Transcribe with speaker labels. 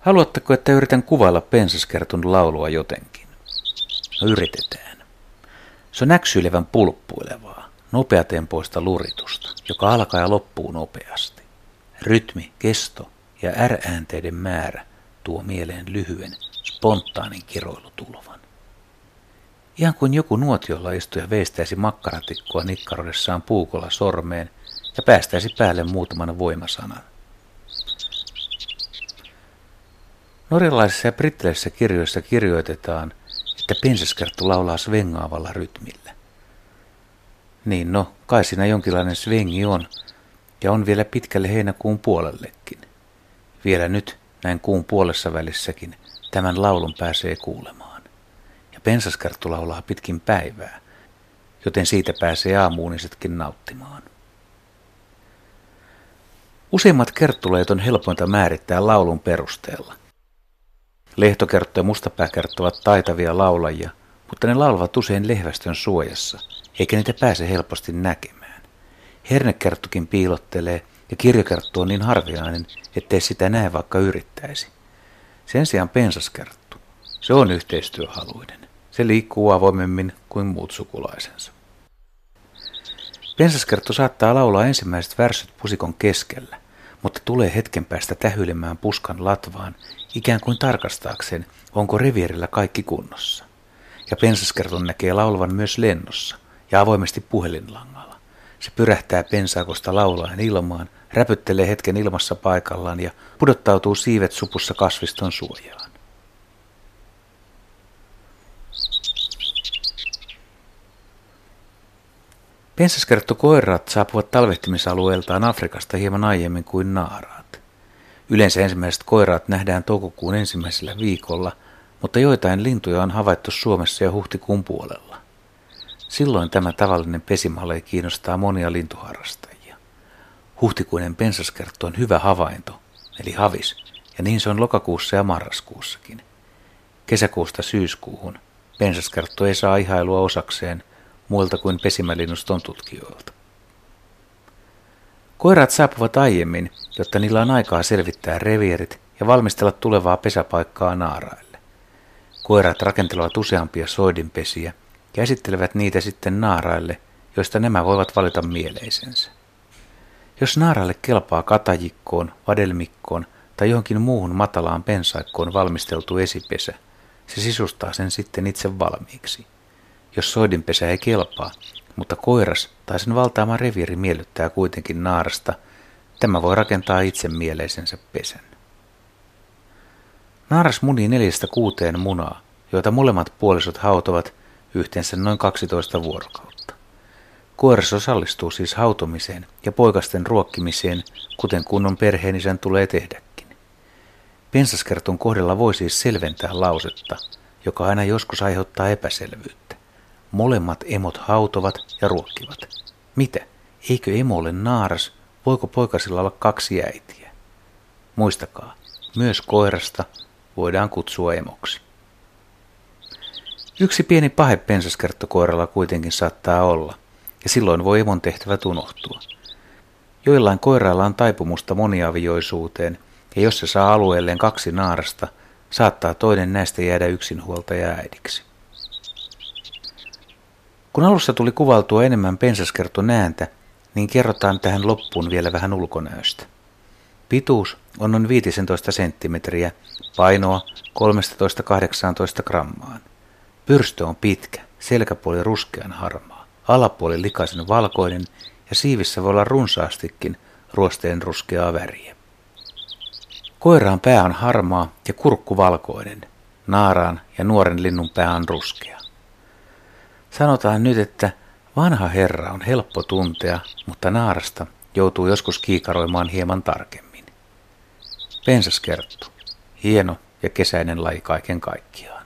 Speaker 1: Haluatteko, että yritän kuvailla pensaskertun laulua jotenkin? No yritetään. Se on näksyilevän pulppuilevaa, nopeatempoista luritusta, joka alkaa ja loppuu nopeasti. Rytmi, kesto ja R-äänteiden määrä tuo mieleen lyhyen, spontaanin kiroilutulvan. Ihan kuin joku nuotiolla istuja veistäisi makkaratikkoa nikkarodessaan puukolla sormeen ja päästäisi päälle muutaman voimasanan. Norjalaisissa ja brittiläisissä kirjoissa kirjoitetaan, että pensaskerttu laulaa svengaavalla rytmillä. Niin no, kai siinä jonkinlainen svengi on, ja on vielä pitkälle heinäkuun puolellekin. Vielä nyt, näin kuun puolessa välissäkin, tämän laulun pääsee kuulemaan. Ja pensaskerttu laulaa pitkin päivää, joten siitä pääsee aamuunisetkin nauttimaan. Useimmat kerttuleet on helpointa määrittää laulun perusteella. Lehtokertto ja mustapääkertto ovat taitavia laulajia, mutta ne laulavat usein lehvästön suojassa, eikä niitä pääse helposti näkemään. Hernekerttukin piilottelee ja kirjokerttu on niin harvinainen, ettei sitä näe vaikka yrittäisi. Sen sijaan pensaskerttu, se on yhteistyöhaluinen. Se liikkuu avoimemmin kuin muut sukulaisensa. Pensaskerttu saattaa laulaa ensimmäiset värsyt pusikon keskellä, mutta tulee hetken päästä tähyilemään puskan latvaan, ikään kuin tarkastaakseen, onko revierillä kaikki kunnossa. Ja pensaskerton näkee laulavan myös lennossa ja avoimesti puhelinlangalla. Se pyrähtää pensaakosta laulaen ilmaan, räpyttelee hetken ilmassa paikallaan ja pudottautuu siivet supussa kasviston suojaan. Pensaskerttokoirat saapuvat talvehtimisalueeltaan Afrikasta hieman aiemmin kuin naaraat. Yleensä ensimmäiset koiraat nähdään toukokuun ensimmäisellä viikolla, mutta joitain lintuja on havaittu Suomessa jo huhtikuun puolella. Silloin tämä tavallinen pesimale kiinnostaa monia lintuharrastajia. Huhtikuinen pensaskerttu on hyvä havainto, eli havis, ja niin se on lokakuussa ja marraskuussakin. Kesäkuusta syyskuuhun pensaskerttu ei saa ihailua osakseen – muilta kuin pesimälinnuston tutkijoilta. Koirat saapuvat aiemmin, jotta niillä on aikaa selvittää revierit ja valmistella tulevaa pesäpaikkaa naaraille. Koirat rakentelevat useampia soidinpesiä ja esittelevät niitä sitten naaraille, joista nämä voivat valita mieleisensä. Jos naaralle kelpaa katajikkoon, vadelmikkoon tai johonkin muuhun matalaan pensaikkoon valmisteltu esipesä, se sisustaa sen sitten itse valmiiksi jos soidinpesä ei kelpaa, mutta koiras tai sen valtaama reviiri miellyttää kuitenkin naarasta, tämä voi rakentaa itse mieleisensä pesän. Naaras munii neljästä kuuteen munaa, joita molemmat puolisot hautovat yhteensä noin 12 vuorokautta. Koiras osallistuu siis hautomiseen ja poikasten ruokkimiseen, kuten kunnon perheenisän tulee tehdäkin. Pensaskertun kohdalla voi siis selventää lausetta, joka aina joskus aiheuttaa epäselvyyttä. Molemmat emot hautovat ja ruokkivat. Mitä? Eikö emo ole naaras? Voiko poikasilla olla kaksi äitiä? Muistakaa, myös koirasta voidaan kutsua emoksi. Yksi pieni pahe pensaskerttokoiralla kuitenkin saattaa olla, ja silloin voi emon tehtävät unohtua. Joillain koirailla on taipumusta moniavioisuuteen, ja jos se saa alueelleen kaksi naarasta, saattaa toinen näistä jäädä yksinhuoltaja äidiksi. Kun alussa tuli kuvaltua enemmän pensaskerton ääntä, niin kerrotaan tähän loppuun vielä vähän ulkonäöstä. Pituus on noin 15 senttimetriä, painoa 13-18 grammaan. Pyrstö on pitkä, selkäpuoli ruskean harmaa, alapuoli likaisen valkoinen ja siivissä voi olla runsaastikin ruosteen ruskeaa väriä. Koiraan pää on harmaa ja kurkku valkoinen. Naaraan ja nuoren linnun pää on ruskea. Sanotaan nyt, että vanha herra on helppo tuntea, mutta naarasta joutuu joskus kiikaroimaan hieman tarkemmin. Pensaskerttu. Hieno ja kesäinen laji kaiken kaikkiaan.